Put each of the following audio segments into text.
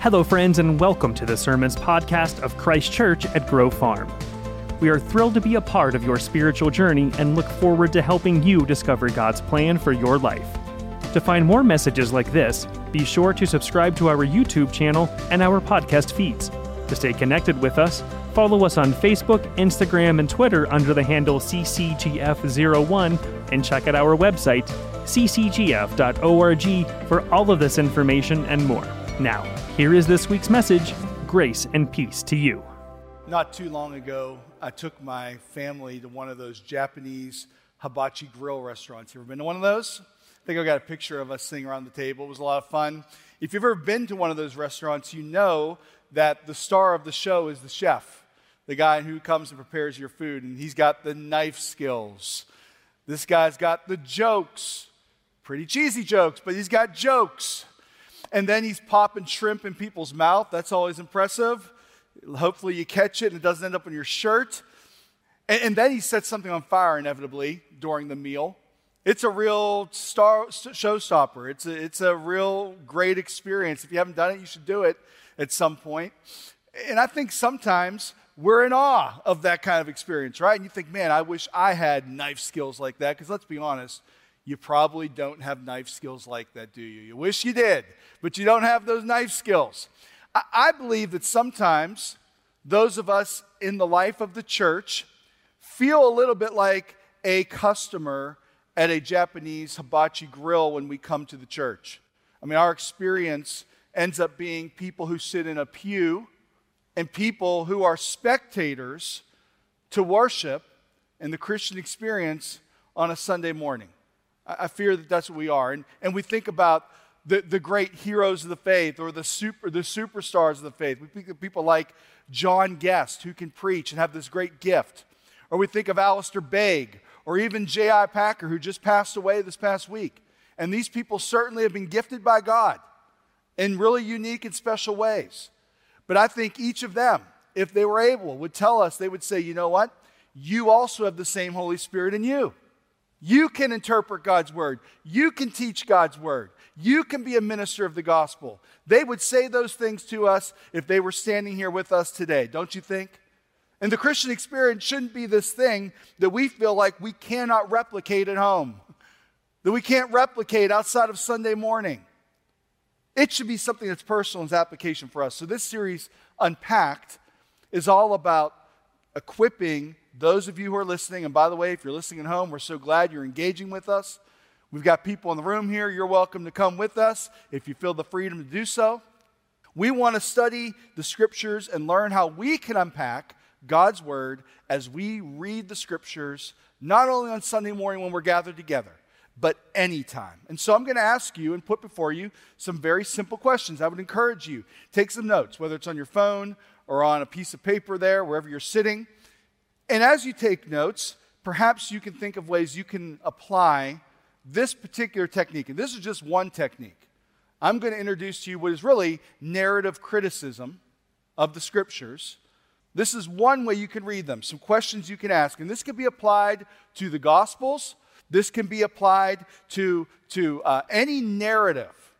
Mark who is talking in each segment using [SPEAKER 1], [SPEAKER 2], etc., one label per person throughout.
[SPEAKER 1] Hello, friends, and welcome to the Sermons podcast of Christ Church at Grove Farm. We are thrilled to be a part of your spiritual journey and look forward to helping you discover God's plan for your life. To find more messages like this, be sure to subscribe to our YouTube channel and our podcast feeds. To stay connected with us, follow us on Facebook, Instagram, and Twitter under the handle CCGF01 and check out our website, ccgf.org, for all of this information and more. Now, here is this week's message Grace and peace to you.
[SPEAKER 2] Not too long ago, I took my family to one of those Japanese hibachi grill restaurants. You ever been to one of those? I think I got a picture of us sitting around the table. It was a lot of fun. If you've ever been to one of those restaurants, you know that the star of the show is the chef, the guy who comes and prepares your food, and he's got the knife skills. This guy's got the jokes. Pretty cheesy jokes, but he's got jokes and then he's popping shrimp in people's mouth. That's always impressive. Hopefully, you catch it and it doesn't end up on your shirt. And, and then he sets something on fire inevitably during the meal. It's a real star showstopper. It's a, it's a real great experience. If you haven't done it, you should do it at some point. And I think sometimes we're in awe of that kind of experience, right? And you think, man, I wish I had knife skills like that. Because let's be honest, you probably don't have knife skills like that, do you? You wish you did, but you don't have those knife skills. I, I believe that sometimes those of us in the life of the church feel a little bit like a customer at a Japanese hibachi grill when we come to the church. I mean, our experience ends up being people who sit in a pew and people who are spectators to worship and the Christian experience on a Sunday morning. I fear that that's what we are. And, and we think about the, the great heroes of the faith or the, super, the superstars of the faith. We think of people like John Guest, who can preach and have this great gift. Or we think of Alistair Begg or even J.I. Packer, who just passed away this past week. And these people certainly have been gifted by God in really unique and special ways. But I think each of them, if they were able, would tell us, they would say, you know what? You also have the same Holy Spirit in you. You can interpret God's word. You can teach God's word. You can be a minister of the gospel. They would say those things to us if they were standing here with us today, don't you think? And the Christian experience shouldn't be this thing that we feel like we cannot replicate at home, that we can't replicate outside of Sunday morning. It should be something that's personal and application for us. So, this series, Unpacked, is all about equipping those of you who are listening, and by the way, if you're listening at home, we're so glad you're engaging with us. We've got people in the room here. You're welcome to come with us if you feel the freedom to do so. We want to study the scriptures and learn how we can unpack God's word as we read the scriptures, not only on Sunday morning when we're gathered together, but anytime. And so I'm going to ask you and put before you some very simple questions. I would encourage you take some notes, whether it's on your phone or on a piece of paper there, wherever you're sitting. And as you take notes, perhaps you can think of ways you can apply this particular technique. And this is just one technique. I'm going to introduce to you what is really narrative criticism of the scriptures. This is one way you can read them, some questions you can ask. And this can be applied to the Gospels, this can be applied to, to uh, any narrative,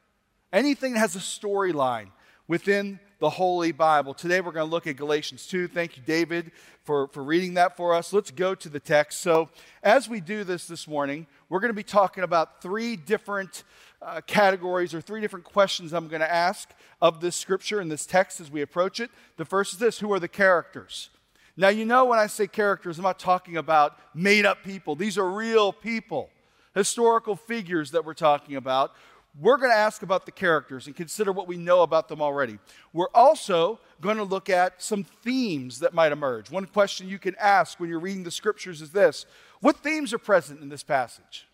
[SPEAKER 2] anything that has a storyline within the Holy Bible. Today we're going to look at Galatians 2. Thank you, David, for, for reading that for us. Let's go to the text. So, as we do this this morning, we're going to be talking about three different uh, categories or three different questions I'm going to ask of this scripture and this text as we approach it. The first is this Who are the characters? Now, you know, when I say characters, I'm not talking about made up people, these are real people, historical figures that we're talking about we're going to ask about the characters and consider what we know about them already. We're also going to look at some themes that might emerge. One question you can ask when you're reading the scriptures is this What themes are present in this passage?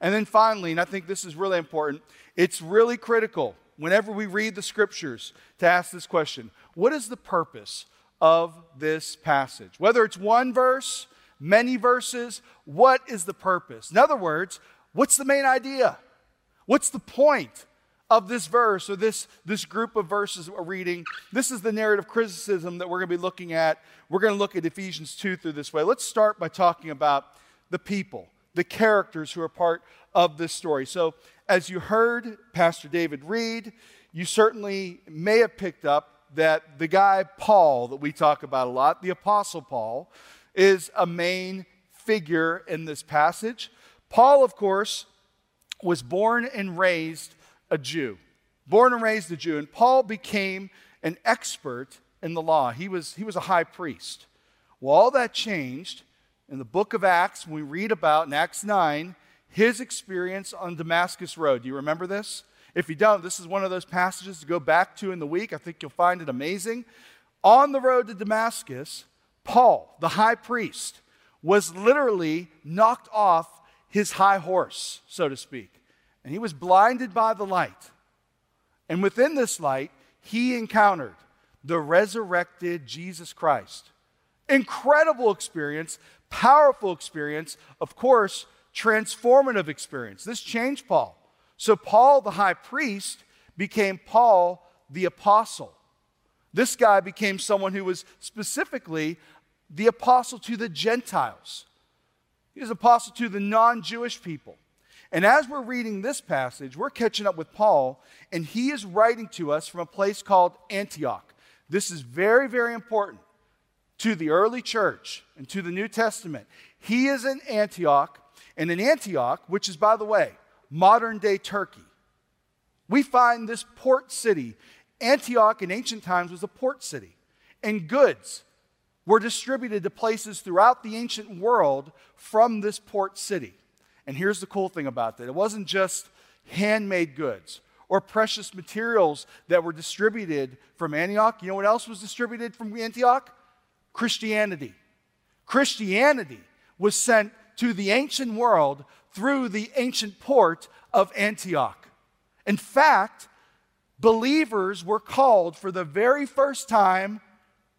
[SPEAKER 2] And then finally, and I think this is really important, it's really critical whenever we read the scriptures to ask this question What is the purpose of this passage? Whether it's one verse, many verses, what is the purpose? In other words, what's the main idea? What's the point of this verse or this, this group of verses we're reading? This is the narrative criticism that we're going to be looking at. We're going to look at Ephesians 2 through this way. Let's start by talking about the people, the characters who are part of this story. So, as you heard Pastor David read, you certainly may have picked up that the guy Paul, that we talk about a lot, the Apostle Paul, is a main figure in this passage. Paul, of course, was born and raised a Jew. Born and raised a Jew. And Paul became an expert in the law. He was, he was a high priest. Well, all that changed in the book of Acts we read about in Acts 9 his experience on Damascus Road. Do you remember this? If you don't, this is one of those passages to go back to in the week. I think you'll find it amazing. On the road to Damascus, Paul, the high priest, was literally knocked off his high horse, so to speak. And he was blinded by the light. And within this light, he encountered the resurrected Jesus Christ. Incredible experience, powerful experience, of course, transformative experience. This changed Paul. So, Paul, the high priest, became Paul, the apostle. This guy became someone who was specifically the apostle to the Gentiles. He was apostle to the non Jewish people. And as we're reading this passage, we're catching up with Paul, and he is writing to us from a place called Antioch. This is very, very important to the early church and to the New Testament. He is in Antioch, and in Antioch, which is, by the way, modern day Turkey. We find this port city. Antioch in ancient times was a port city, and goods were distributed to places throughout the ancient world from this port city. And here's the cool thing about that it wasn't just handmade goods or precious materials that were distributed from Antioch. You know what else was distributed from Antioch? Christianity. Christianity was sent to the ancient world through the ancient port of Antioch. In fact, believers were called for the very first time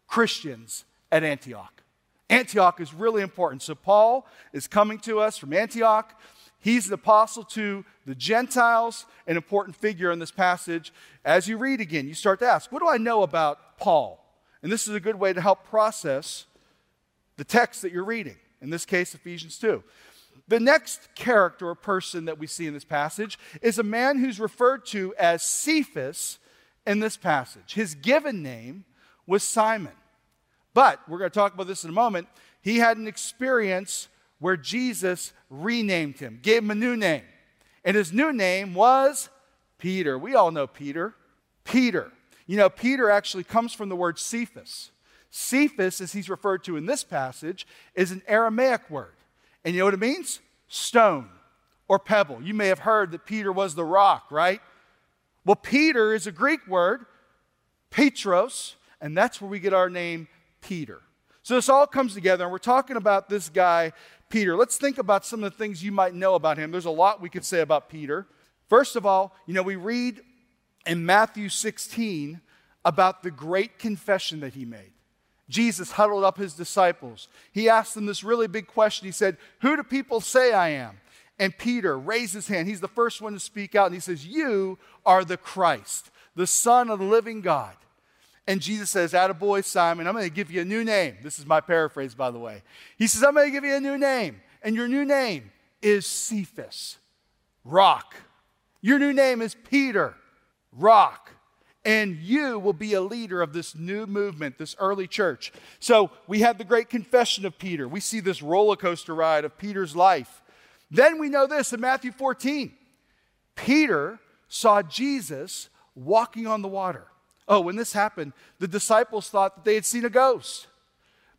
[SPEAKER 2] Christians at Antioch. Antioch is really important. So, Paul is coming to us from Antioch. He's the apostle to the Gentiles, an important figure in this passage. As you read again, you start to ask, What do I know about Paul? And this is a good way to help process the text that you're reading, in this case, Ephesians 2. The next character or person that we see in this passage is a man who's referred to as Cephas in this passage. His given name was Simon. But we're going to talk about this in a moment. He had an experience where Jesus renamed him, gave him a new name. And his new name was Peter. We all know Peter. Peter. You know, Peter actually comes from the word Cephas. Cephas, as he's referred to in this passage, is an Aramaic word. And you know what it means? Stone or pebble. You may have heard that Peter was the rock, right? Well, Peter is a Greek word, Petros, and that's where we get our name Peter. So this all comes together, and we're talking about this guy, Peter. Let's think about some of the things you might know about him. There's a lot we could say about Peter. First of all, you know, we read in Matthew 16 about the great confession that he made. Jesus huddled up his disciples. He asked them this really big question. He said, Who do people say I am? And Peter raised his hand. He's the first one to speak out, and he says, You are the Christ, the Son of the living God. And Jesus says, Attaboy, Simon, I'm going to give you a new name. This is my paraphrase, by the way. He says, I'm going to give you a new name. And your new name is Cephas, rock. Your new name is Peter, rock and you will be a leader of this new movement, this early church. So we have the great confession of Peter. We see this roller coaster ride of Peter's life. Then we know this in Matthew 14 Peter saw Jesus walking on the water. Oh, when this happened, the disciples thought that they had seen a ghost.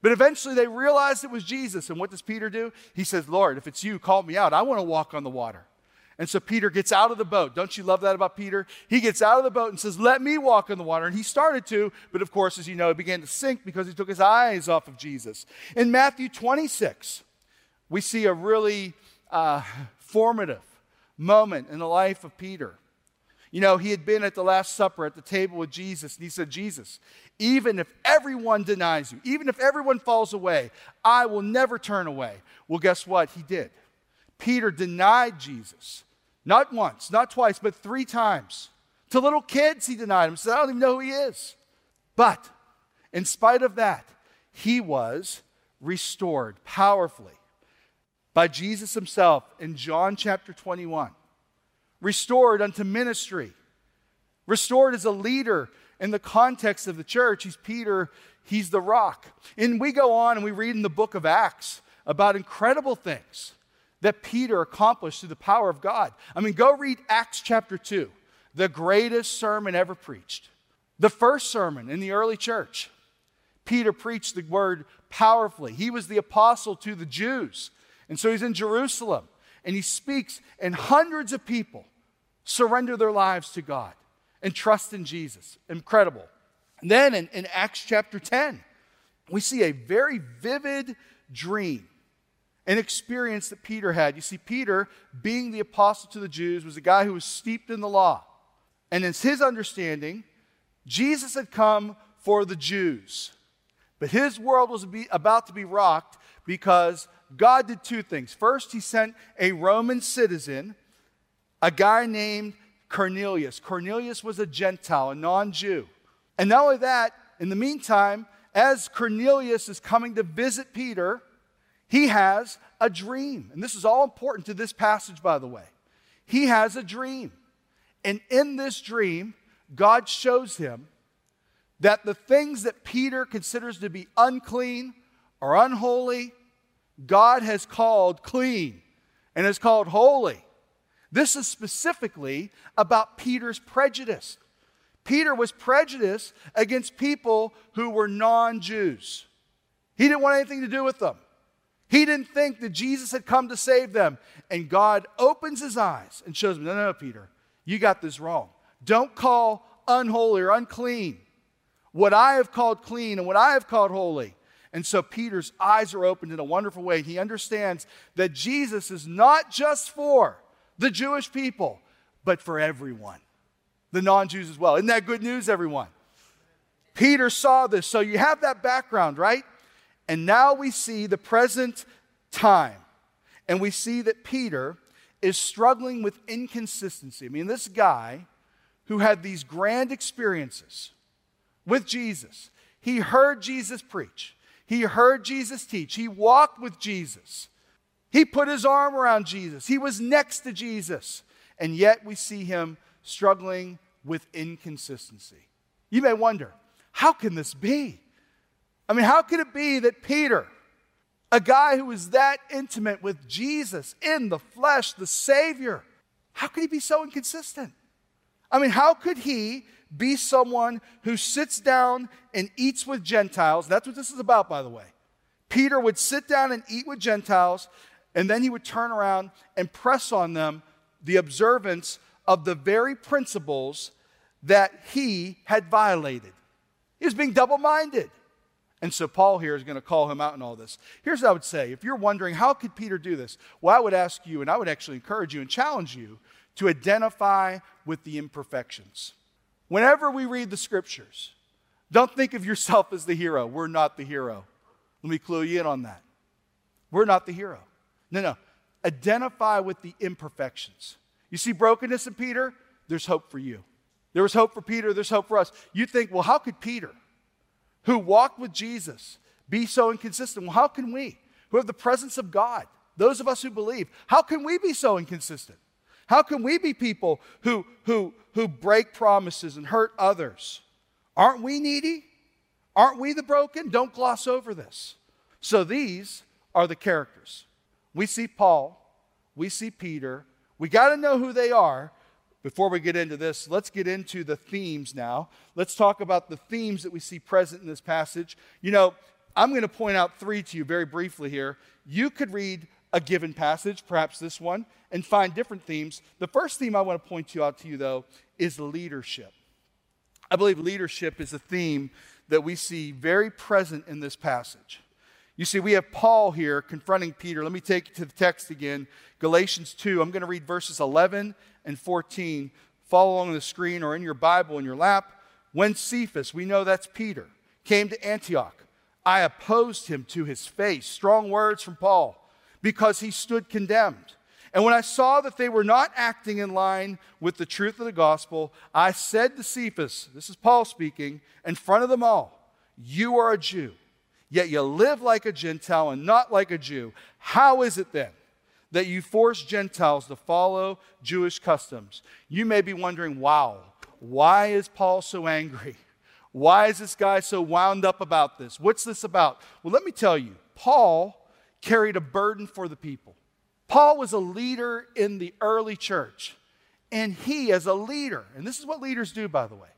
[SPEAKER 2] But eventually they realized it was Jesus. And what does Peter do? He says, Lord, if it's you, call me out. I want to walk on the water. And so Peter gets out of the boat. Don't you love that about Peter? He gets out of the boat and says, Let me walk on the water. And he started to, but of course, as you know, he began to sink because he took his eyes off of Jesus. In Matthew 26, we see a really uh, formative moment in the life of Peter. You know, he had been at the Last Supper at the table with Jesus, and he said, Jesus, even if everyone denies you, even if everyone falls away, I will never turn away. Well, guess what? He did. Peter denied Jesus not once, not twice, but three times. To little kids, he denied him. Said, I don't even know who he is. But in spite of that, he was restored powerfully by Jesus himself in John chapter 21. Restored unto ministry, Restored as a leader in the context of the church, he's Peter, he's the rock. And we go on and we read in the book of Acts about incredible things that Peter accomplished through the power of God. I mean, go read Acts chapter 2, the greatest sermon ever preached. The first sermon in the early church. Peter preached the word powerfully. He was the apostle to the Jews. And so he's in Jerusalem and he speaks, and hundreds of people surrender their lives to God and trust in Jesus. Incredible. And then in, in Acts chapter 10, we see a very vivid dream an experience that Peter had. You see, Peter, being the apostle to the Jews, was a guy who was steeped in the law. And it's his understanding, Jesus had come for the Jews. But his world was about to be rocked because God did two things. First, he sent a Roman citizen, a guy named Cornelius. Cornelius was a Gentile, a non Jew. And not only that, in the meantime, as Cornelius is coming to visit Peter, he has a dream. And this is all important to this passage, by the way. He has a dream. And in this dream, God shows him that the things that Peter considers to be unclean or unholy, God has called clean and has called holy. This is specifically about Peter's prejudice. Peter was prejudiced against people who were non Jews. He didn't want anything to do with them. He didn't think that Jesus had come to save them. And God opens his eyes and shows him, no, no, no, Peter, you got this wrong. Don't call unholy or unclean what I have called clean and what I have called holy. And so Peter's eyes are opened in a wonderful way. He understands that Jesus is not just for the Jewish people, but for everyone, the non Jews as well. Isn't that good news, everyone? Peter saw this. So you have that background, right? And now we see the present time. And we see that Peter is struggling with inconsistency. I mean, this guy who had these grand experiences with Jesus, he heard Jesus preach, he heard Jesus teach, he walked with Jesus, he put his arm around Jesus, he was next to Jesus, and yet we see him struggling with inconsistency. You may wonder, how can this be? I mean, how could it be that Peter, a guy who was that intimate with Jesus in the flesh, the Savior, how could he be so inconsistent? I mean, how could he be someone who sits down and eats with Gentiles? That's what this is about, by the way. Peter would sit down and eat with Gentiles, and then he would turn around and press on them the observance of the very principles that he had violated. He was being double minded. And so Paul here is going to call him out in all this. Here's what I would say. If you're wondering, how could Peter do this? Well, I would ask you, and I would actually encourage you and challenge you to identify with the imperfections. Whenever we read the scriptures, don't think of yourself as the hero. We're not the hero. Let me clue you in on that. We're not the hero. No, no. Identify with the imperfections. You see brokenness in Peter? There's hope for you. There was hope for Peter, there's hope for us. You think, well, how could Peter? who walked with Jesus be so inconsistent? Well, how can we, who have the presence of God, those of us who believe, how can we be so inconsistent? How can we be people who, who, who break promises and hurt others? Aren't we needy? Aren't we the broken? Don't gloss over this. So these are the characters. We see Paul, we see Peter. We got to know who they are before we get into this, let's get into the themes now. Let's talk about the themes that we see present in this passage. You know, I'm going to point out three to you very briefly here. You could read a given passage, perhaps this one, and find different themes. The first theme I want to point you out to you, though, is leadership. I believe leadership is a theme that we see very present in this passage. You see, we have Paul here confronting Peter. Let me take you to the text again Galatians 2. I'm going to read verses 11 and 14. Follow along on the screen or in your Bible in your lap. When Cephas, we know that's Peter, came to Antioch, I opposed him to his face. Strong words from Paul, because he stood condemned. And when I saw that they were not acting in line with the truth of the gospel, I said to Cephas, this is Paul speaking, in front of them all, You are a Jew, yet you live like a Gentile and not like a Jew. How is it then that you force Gentiles to follow Jewish customs. You may be wondering, wow, why is Paul so angry? Why is this guy so wound up about this? What's this about? Well, let me tell you, Paul carried a burden for the people. Paul was a leader in the early church, and he, as a leader, and this is what leaders do, by the way,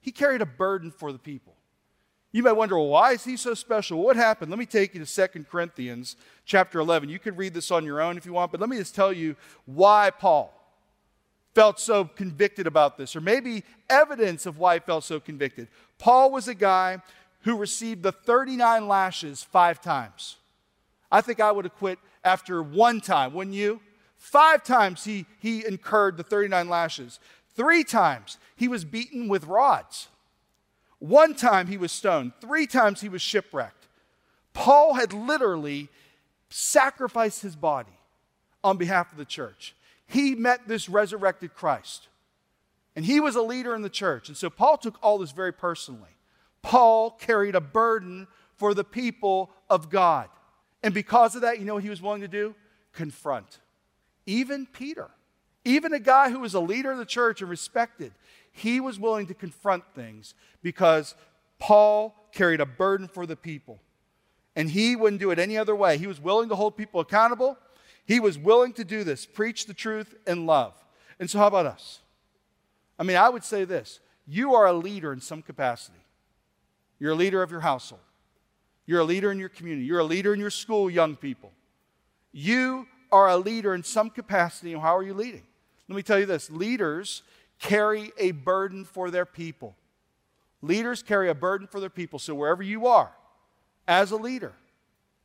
[SPEAKER 2] he carried a burden for the people. You may wonder, well, why is he so special? What happened? Let me take you to 2 Corinthians chapter 11. You could read this on your own if you want, but let me just tell you why Paul felt so convicted about this, or maybe evidence of why he felt so convicted. Paul was a guy who received the 39 lashes five times. I think I would have quit after one time, wouldn't you? Five times he, he incurred the 39 lashes. Three times he was beaten with rods. One time he was stoned, three times he was shipwrecked. Paul had literally sacrificed his body on behalf of the church. He met this resurrected Christ. And he was a leader in the church. And so Paul took all this very personally. Paul carried a burden for the people of God. And because of that, you know what he was willing to do? Confront. Even Peter, even a guy who was a leader of the church and respected, he was willing to confront things because Paul carried a burden for the people. And he wouldn't do it any other way. He was willing to hold people accountable. He was willing to do this, preach the truth in love. And so, how about us? I mean, I would say this you are a leader in some capacity. You're a leader of your household, you're a leader in your community, you're a leader in your school, young people. You are a leader in some capacity. And how are you leading? Let me tell you this leaders carry a burden for their people. Leaders carry a burden for their people. So wherever you are, as a leader,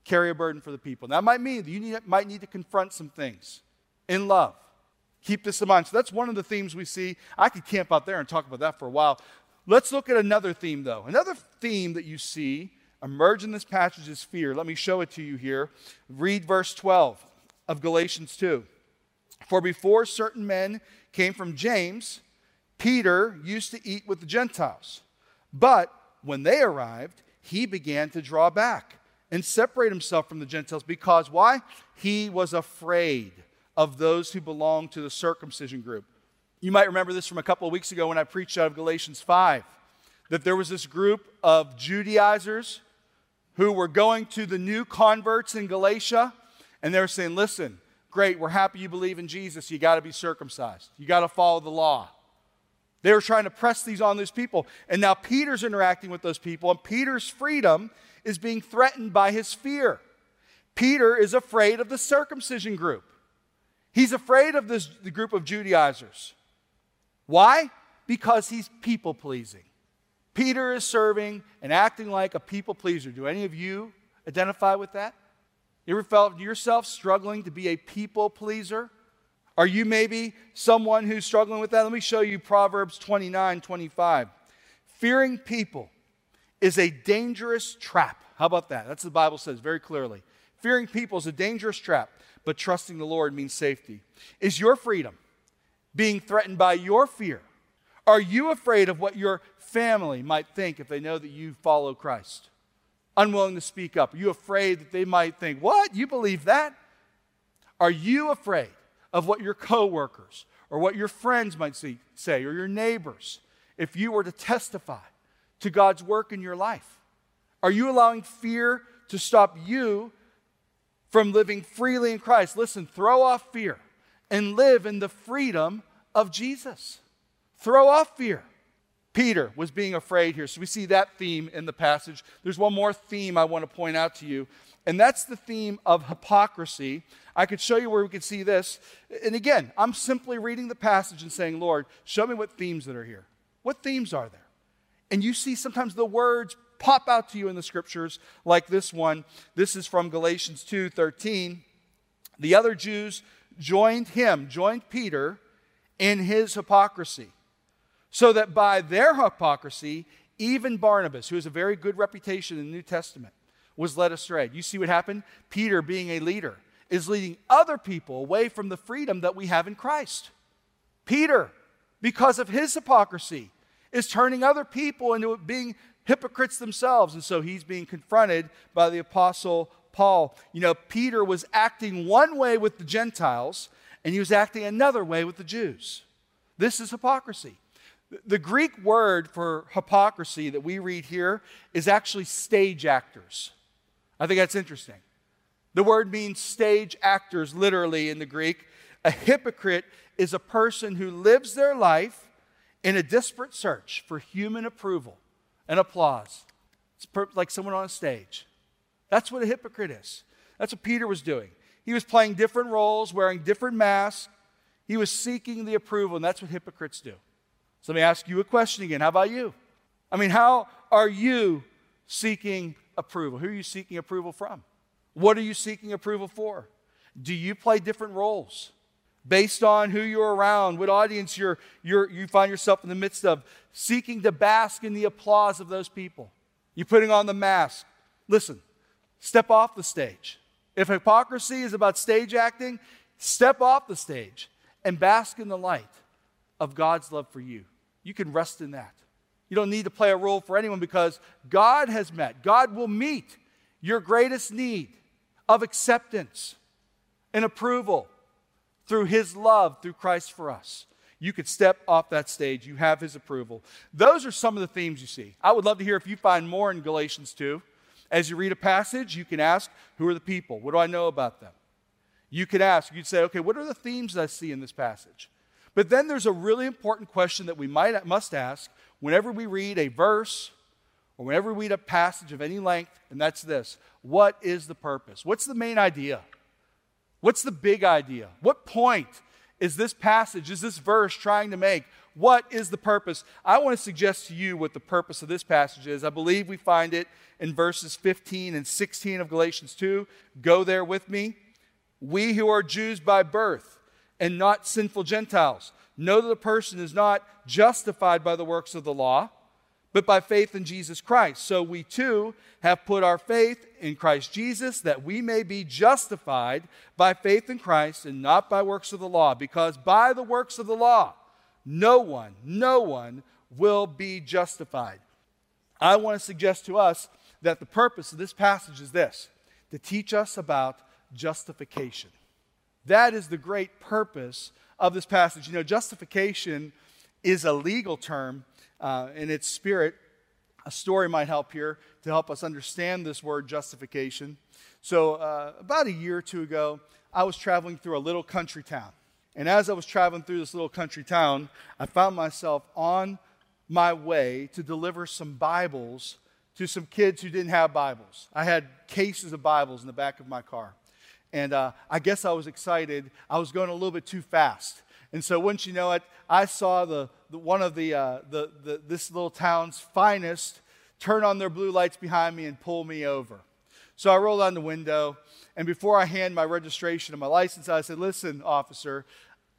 [SPEAKER 2] carry a burden for the people. That might mean that you need, might need to confront some things in love. Keep this in mind. So that's one of the themes we see. I could camp out there and talk about that for a while. Let's look at another theme, though. Another theme that you see emerge in this passage is fear. Let me show it to you here. Read verse 12 of Galatians 2. For before certain men came from James, Peter used to eat with the Gentiles. But when they arrived, he began to draw back and separate himself from the Gentiles because why? He was afraid of those who belonged to the circumcision group. You might remember this from a couple of weeks ago when I preached out of Galatians 5 that there was this group of Judaizers who were going to the new converts in Galatia and they were saying, Listen, great, we're happy you believe in Jesus. You got to be circumcised, you got to follow the law. They were trying to press these on those people. And now Peter's interacting with those people, and Peter's freedom is being threatened by his fear. Peter is afraid of the circumcision group. He's afraid of this the group of Judaizers. Why? Because he's people pleasing. Peter is serving and acting like a people pleaser. Do any of you identify with that? You ever felt yourself struggling to be a people pleaser? Are you maybe someone who's struggling with that? Let me show you Proverbs 29 25. Fearing people is a dangerous trap. How about that? That's what the Bible says very clearly. Fearing people is a dangerous trap, but trusting the Lord means safety. Is your freedom being threatened by your fear? Are you afraid of what your family might think if they know that you follow Christ? Unwilling to speak up? Are you afraid that they might think, What? You believe that? Are you afraid of what your coworkers or what your friends might see, say or your neighbors if you were to testify to God's work in your life? Are you allowing fear to stop you from living freely in Christ? Listen, throw off fear and live in the freedom of Jesus. Throw off fear. Peter was being afraid here. So we see that theme in the passage. There's one more theme I want to point out to you, and that's the theme of hypocrisy. I could show you where we could see this. And again, I'm simply reading the passage and saying, Lord, show me what themes that are here. What themes are there? And you see sometimes the words pop out to you in the scriptures, like this one. This is from Galatians 2 13. The other Jews joined him, joined Peter in his hypocrisy, so that by their hypocrisy, even Barnabas, who has a very good reputation in the New Testament, was led astray. You see what happened? Peter, being a leader, is leading other people away from the freedom that we have in Christ. Peter, because of his hypocrisy, is turning other people into being hypocrites themselves. And so he's being confronted by the apostle Paul. You know, Peter was acting one way with the Gentiles, and he was acting another way with the Jews. This is hypocrisy. The Greek word for hypocrisy that we read here is actually stage actors. I think that's interesting. The word means stage actors, literally in the Greek. A hypocrite is a person who lives their life in a desperate search for human approval and applause. It's like someone on a stage. That's what a hypocrite is. That's what Peter was doing. He was playing different roles, wearing different masks. He was seeking the approval, and that's what hypocrites do. So let me ask you a question again. How about you? I mean, how are you seeking approval? Who are you seeking approval from? What are you seeking approval for? Do you play different roles based on who you're around, what audience you're, you're, you find yourself in the midst of, seeking to bask in the applause of those people? You're putting on the mask. Listen, step off the stage. If hypocrisy is about stage acting, step off the stage and bask in the light of God's love for you. You can rest in that. You don't need to play a role for anyone because God has met, God will meet your greatest need of acceptance and approval through His love through Christ for us. You could step off that stage. You have His approval. Those are some of the themes you see. I would love to hear if you find more in Galatians 2. As you read a passage, you can ask, Who are the people? What do I know about them? You could ask, you'd say, Okay, what are the themes I see in this passage? But then there's a really important question that we might, must ask whenever we read a verse or whenever we read a passage of any length, and that's this What is the purpose? What's the main idea? What's the big idea? What point is this passage, is this verse trying to make? What is the purpose? I want to suggest to you what the purpose of this passage is. I believe we find it in verses 15 and 16 of Galatians 2. Go there with me. We who are Jews by birth and not sinful Gentiles know that a person is not justified by the works of the law but by faith in Jesus Christ. So we too have put our faith in Christ Jesus that we may be justified by faith in Christ and not by works of the law, because by the works of the law, no one, no one will be justified. I want to suggest to us that the purpose of this passage is this to teach us about justification. That is the great purpose of this passage. You know, justification is a legal term uh, in its spirit, a story might help here to help us understand this word justification. So, uh, about a year or two ago, I was traveling through a little country town. And as I was traveling through this little country town, I found myself on my way to deliver some Bibles to some kids who didn't have Bibles. I had cases of Bibles in the back of my car. And uh, I guess I was excited. I was going a little bit too fast. And so, wouldn't you know it, I saw the, the one of the, uh, the, the, this little town's finest turn on their blue lights behind me and pull me over. So I rolled down the window, and before I hand my registration and my license, I said, Listen, officer,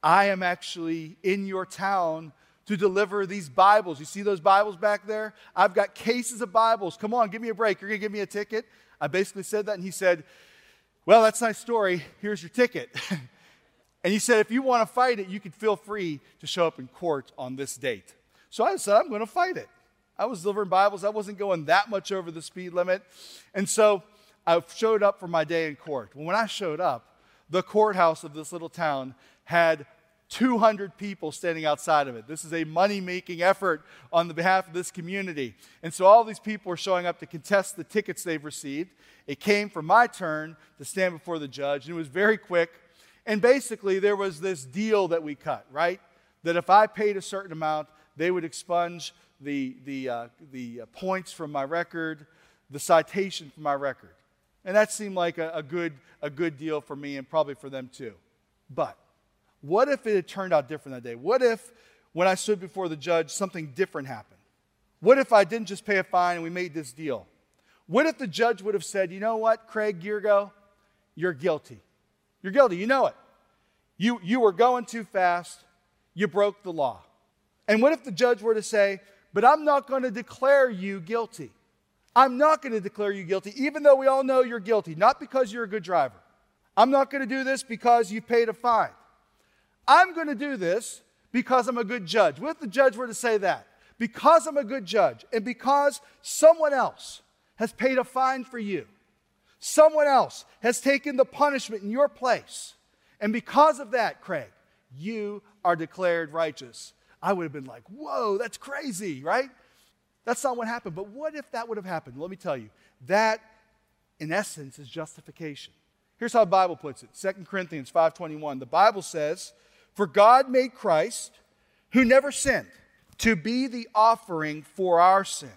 [SPEAKER 2] I am actually in your town to deliver these Bibles. You see those Bibles back there? I've got cases of Bibles. Come on, give me a break. You're going to give me a ticket? I basically said that, and he said, Well, that's a nice story. Here's your ticket. And he said, if you want to fight it, you can feel free to show up in court on this date. So I said, I'm going to fight it. I was delivering Bibles. I wasn't going that much over the speed limit. And so I showed up for my day in court. When I showed up, the courthouse of this little town had 200 people standing outside of it. This is a money making effort on the behalf of this community. And so all these people are showing up to contest the tickets they've received. It came for my turn to stand before the judge, and it was very quick. And basically, there was this deal that we cut, right? That if I paid a certain amount, they would expunge the, the, uh, the uh, points from my record, the citation from my record. And that seemed like a, a, good, a good deal for me and probably for them too. But what if it had turned out different that day? What if, when I stood before the judge, something different happened? What if I didn't just pay a fine and we made this deal? What if the judge would have said, you know what, Craig Geargo, you're guilty? You're guilty. You know it. You, you were going too fast. You broke the law. And what if the judge were to say, But I'm not going to declare you guilty? I'm not going to declare you guilty, even though we all know you're guilty, not because you're a good driver. I'm not going to do this because you paid a fine. I'm going to do this because I'm a good judge. What if the judge were to say that? Because I'm a good judge and because someone else has paid a fine for you, Someone else has taken the punishment in your place. And because of that, Craig, you are declared righteous. I would have been like, whoa, that's crazy, right? That's not what happened. But what if that would have happened? Let me tell you. That, in essence, is justification. Here's how the Bible puts it 2 Corinthians 5.21. The Bible says, For God made Christ, who never sinned, to be the offering for our sin,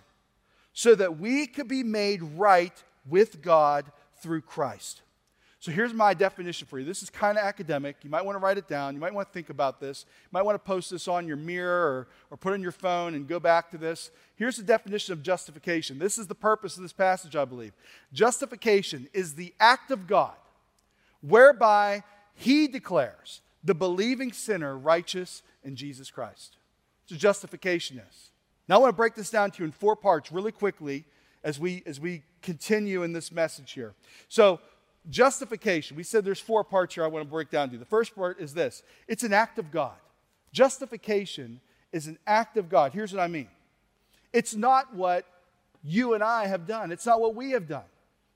[SPEAKER 2] so that we could be made right with God through Christ. So here's my definition for you. This is kind of academic. You might want to write it down. You might want to think about this. You might want to post this on your mirror or, or put on your phone and go back to this. Here's the definition of justification. This is the purpose of this passage, I believe. Justification is the act of God whereby he declares the believing sinner righteous in Jesus Christ. So justification is. Now I want to break this down to you in four parts really quickly as we as we continue in this message here. So justification, we said there's four parts here I want to break down to you. The first part is this it's an act of God. Justification is an act of God. Here's what I mean it's not what you and I have done, it's not what we have done.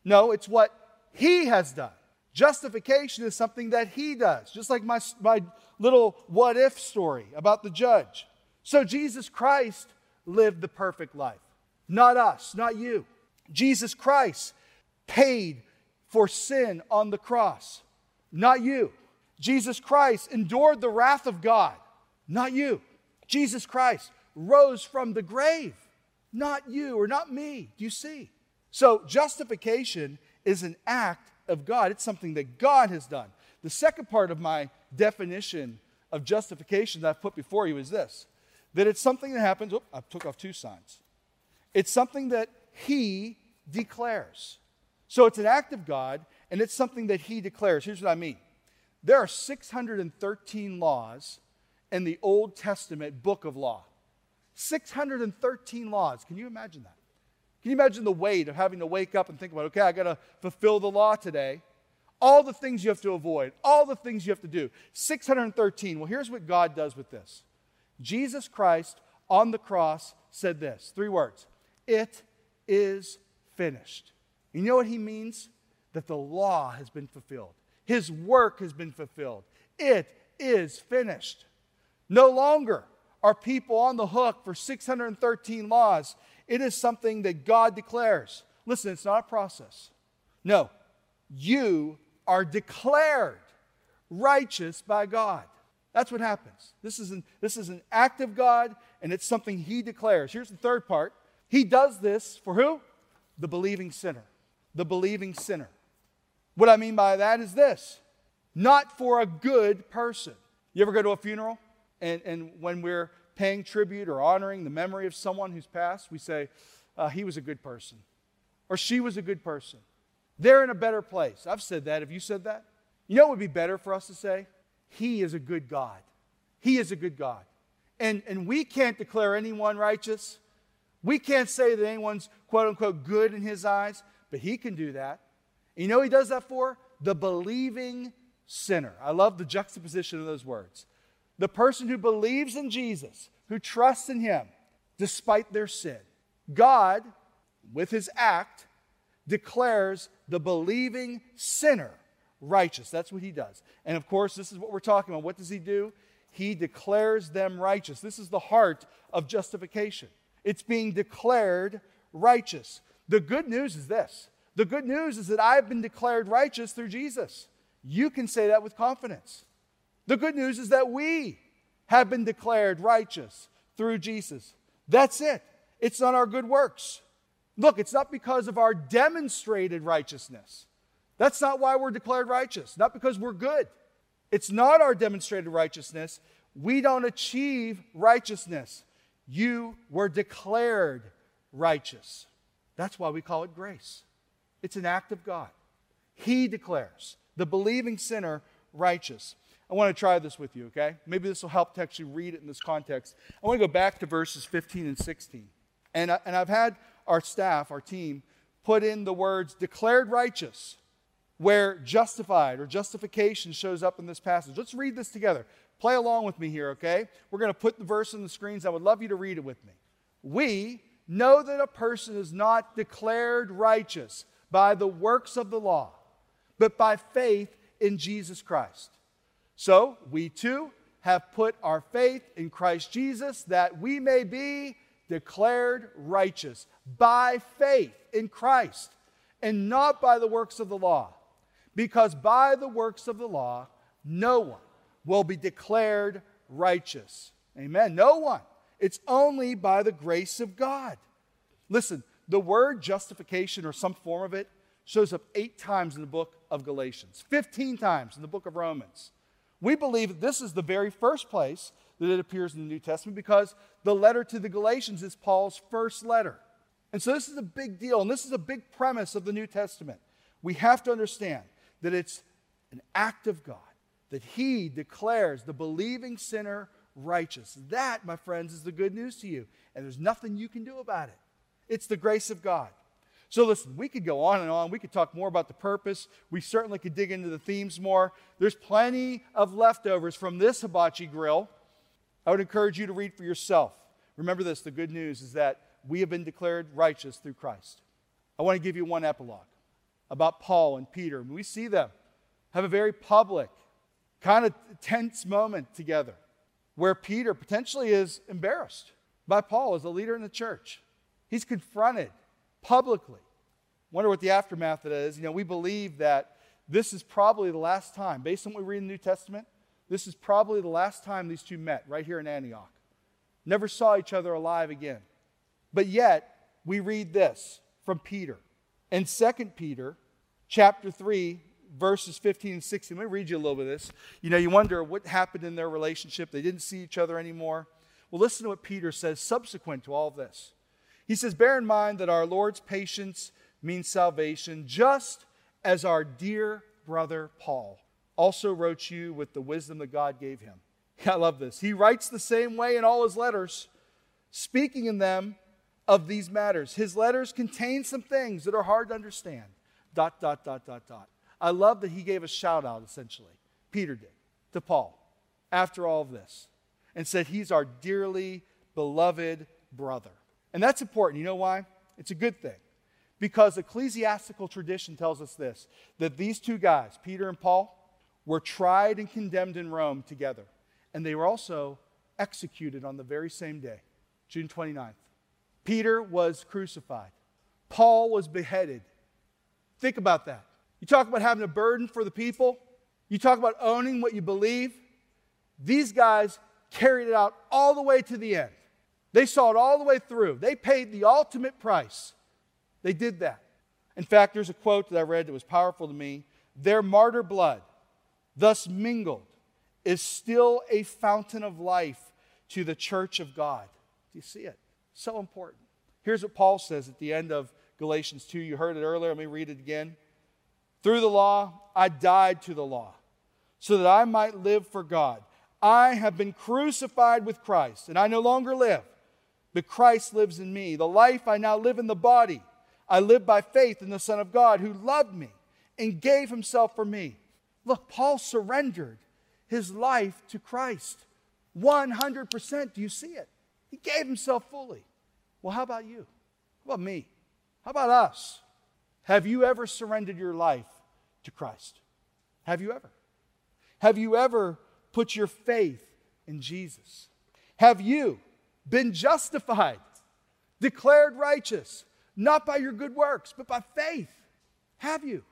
[SPEAKER 2] No, it's what He has done. Justification is something that He does, just like my, my little what if story about the judge. So Jesus Christ lived the perfect life, not us, not you. Jesus Christ paid for sin on the cross, not you. Jesus Christ endured the wrath of God, not you. Jesus Christ rose from the grave, not you or not me. Do you see? So, justification is an act of God, it's something that God has done. The second part of my definition of justification that I've put before you is this that it's something that happens. I took off two signs. It's something that He declares. So it's an act of God, and it's something that He declares. Here's what I mean there are 613 laws in the Old Testament book of law. 613 laws. Can you imagine that? Can you imagine the weight of having to wake up and think about, okay, I got to fulfill the law today? All the things you have to avoid, all the things you have to do. 613. Well, here's what God does with this Jesus Christ on the cross said this three words It is finished. You know what he means? That the law has been fulfilled, his work has been fulfilled. It is finished. No longer are people on the hook for 613 laws. It is something that God declares. Listen, it's not a process. No, you are declared righteous by God. That's what happens. This is, an, this is an act of God, and it's something He declares. Here's the third part He does this for who? The believing sinner the believing sinner. What I mean by that is this not for a good person. You ever go to a funeral? And, and when we're paying tribute or honoring the memory of someone who's passed, we say, uh, he was a good person or she was a good person. They're in a better place. I've said that. Have you said that? You know what would be better for us to say? He is a good God. He is a good God. And, and we can't declare anyone righteous. We can't say that anyone's quote unquote good in his eyes but he can do that. You know he does that for? The believing sinner. I love the juxtaposition of those words. The person who believes in Jesus, who trusts in him despite their sin. God, with his act, declares the believing sinner righteous. That's what he does. And of course, this is what we're talking about. What does he do? He declares them righteous. This is the heart of justification. It's being declared righteous. The good news is this the good news is that I've been declared righteous through Jesus. You can say that with confidence. The good news is that we have been declared righteous through Jesus. That's it. It's not our good works. Look, it's not because of our demonstrated righteousness. That's not why we're declared righteous, not because we're good. It's not our demonstrated righteousness. We don't achieve righteousness. You were declared righteous. That's why we call it grace. It's an act of God. He declares the believing sinner righteous. I want to try this with you, okay? Maybe this will help to actually read it in this context. I want to go back to verses 15 and 16. And, I, and I've had our staff, our team, put in the words declared righteous where justified or justification shows up in this passage. Let's read this together. Play along with me here, okay? We're going to put the verse on the screens. I would love you to read it with me. We, know that a person is not declared righteous by the works of the law, but by faith in Jesus Christ. So we too have put our faith in Christ Jesus that we may be declared righteous by faith in Christ and not by the works of the law. Because by the works of the law, no one will be declared righteous. Amen. No one. It's only by the grace of God. Listen, the word justification or some form of it shows up eight times in the book of Galatians, 15 times in the book of Romans. We believe that this is the very first place that it appears in the New Testament because the letter to the Galatians is Paul's first letter. And so this is a big deal, and this is a big premise of the New Testament. We have to understand that it's an act of God, that He declares the believing sinner righteous. That, my friends, is the good news to you, and there's nothing you can do about it. It's the grace of God. So, listen, we could go on and on. We could talk more about the purpose. We certainly could dig into the themes more. There's plenty of leftovers from this hibachi grill. I would encourage you to read for yourself. Remember this the good news is that we have been declared righteous through Christ. I want to give you one epilogue about Paul and Peter. We see them have a very public, kind of tense moment together where Peter potentially is embarrassed by Paul as a leader in the church. He's confronted publicly. Wonder what the aftermath of that is. You know, we believe that this is probably the last time, based on what we read in the New Testament, this is probably the last time these two met right here in Antioch. Never saw each other alive again. But yet, we read this from Peter. In 2 Peter chapter 3, verses 15 and 16. Let me read you a little bit of this. You know, you wonder what happened in their relationship. They didn't see each other anymore. Well, listen to what Peter says subsequent to all of this. He says, Bear in mind that our Lord's patience means salvation, just as our dear brother Paul also wrote you with the wisdom that God gave him. I love this. He writes the same way in all his letters, speaking in them of these matters. His letters contain some things that are hard to understand. Dot, dot, dot, dot, dot. I love that he gave a shout out, essentially. Peter did to Paul after all of this and said, He's our dearly beloved brother. And that's important. You know why? It's a good thing. Because ecclesiastical tradition tells us this that these two guys, Peter and Paul, were tried and condemned in Rome together. And they were also executed on the very same day, June 29th. Peter was crucified, Paul was beheaded. Think about that. You talk about having a burden for the people, you talk about owning what you believe. These guys carried it out all the way to the end. They saw it all the way through. They paid the ultimate price. They did that. In fact, there's a quote that I read that was powerful to me. Their martyr blood, thus mingled, is still a fountain of life to the church of God. Do you see it? So important. Here's what Paul says at the end of Galatians 2. You heard it earlier. Let me read it again. Through the law, I died to the law, so that I might live for God. I have been crucified with Christ, and I no longer live but Christ lives in me. The life I now live in the body, I live by faith in the Son of God who loved me and gave himself for me. Look, Paul surrendered his life to Christ 100%. Do you see it? He gave himself fully. Well, how about you? How about me? How about us? Have you ever surrendered your life to Christ? Have you ever? Have you ever put your faith in Jesus? Have you been justified, declared righteous, not by your good works, but by faith. Have you?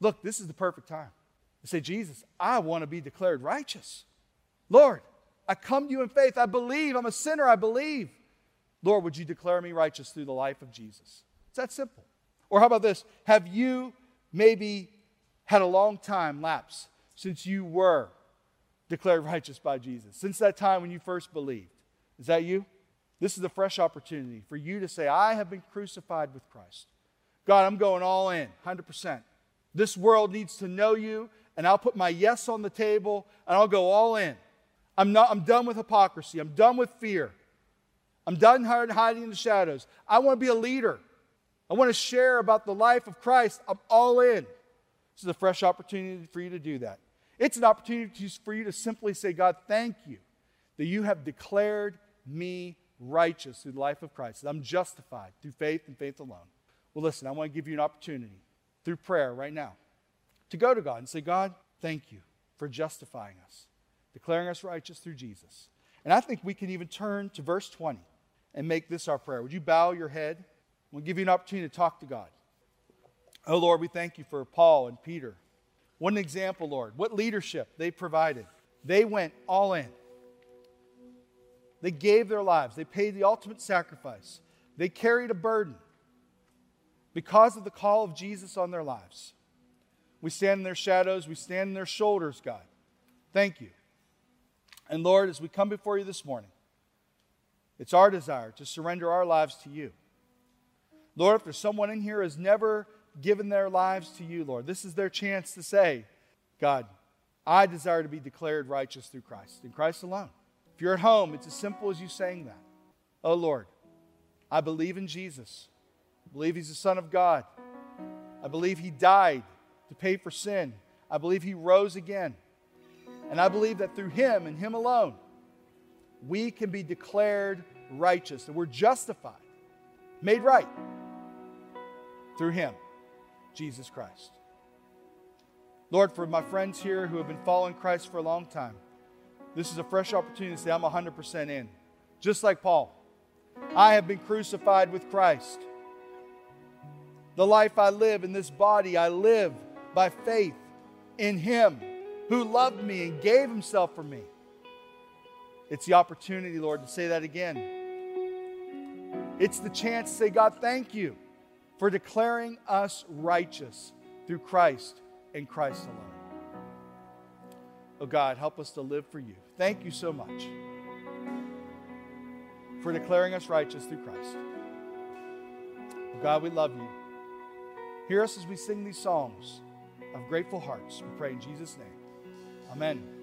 [SPEAKER 2] Look, this is the perfect time to say, Jesus, I want to be declared righteous. Lord, I come to you in faith. I believe. I'm a sinner. I believe. Lord, would you declare me righteous through the life of Jesus? It's that simple. Or how about this? Have you maybe had a long time lapse since you were declared righteous by Jesus? Since that time when you first believed? Is that you? This is a fresh opportunity for you to say, I have been crucified with Christ. God, I'm going all in, 100%. This world needs to know you, and I'll put my yes on the table, and I'll go all in. I'm, not, I'm done with hypocrisy. I'm done with fear. I'm done hiding in the shadows. I want to be a leader. I want to share about the life of Christ. I'm all in. This is a fresh opportunity for you to do that. It's an opportunity for you to simply say, God, thank you that you have declared me righteous through the life of Christ, that I'm justified through faith and faith alone. Well, listen, I want to give you an opportunity through prayer right now to go to God and say, God, thank you for justifying us. declaring us righteous through Jesus. And I think we can even turn to verse 20 and make this our prayer. Would you bow your head? We'll give you an opportunity to talk to God. Oh Lord, we thank you for Paul and Peter. What an example, Lord. What leadership they provided. They went all in. They gave their lives. They paid the ultimate sacrifice. They carried a burden because of the call of Jesus on their lives. We stand in their shadows, we stand in their shoulders, God. Thank you. And Lord, as we come before you this morning, it's our desire to surrender our lives to you. Lord, if there's someone in here has never given their lives to you, Lord, this is their chance to say, God, I desire to be declared righteous through Christ, in Christ alone. You're at home, it's as simple as you saying that. Oh Lord, I believe in Jesus. I believe He's the Son of God. I believe He died to pay for sin. I believe He rose again. And I believe that through Him and Him alone, we can be declared righteous, and we're justified, made right through Him, Jesus Christ. Lord, for my friends here who have been following Christ for a long time, this is a fresh opportunity to say, I'm 100% in. Just like Paul. I have been crucified with Christ. The life I live in this body, I live by faith in Him who loved me and gave Himself for me. It's the opportunity, Lord, to say that again. It's the chance to say, God, thank you for declaring us righteous through Christ and Christ alone. Oh God, help us to live for you. Thank you so much for declaring us righteous through Christ. Oh God, we love you. Hear us as we sing these songs of grateful hearts. We pray in Jesus' name. Amen.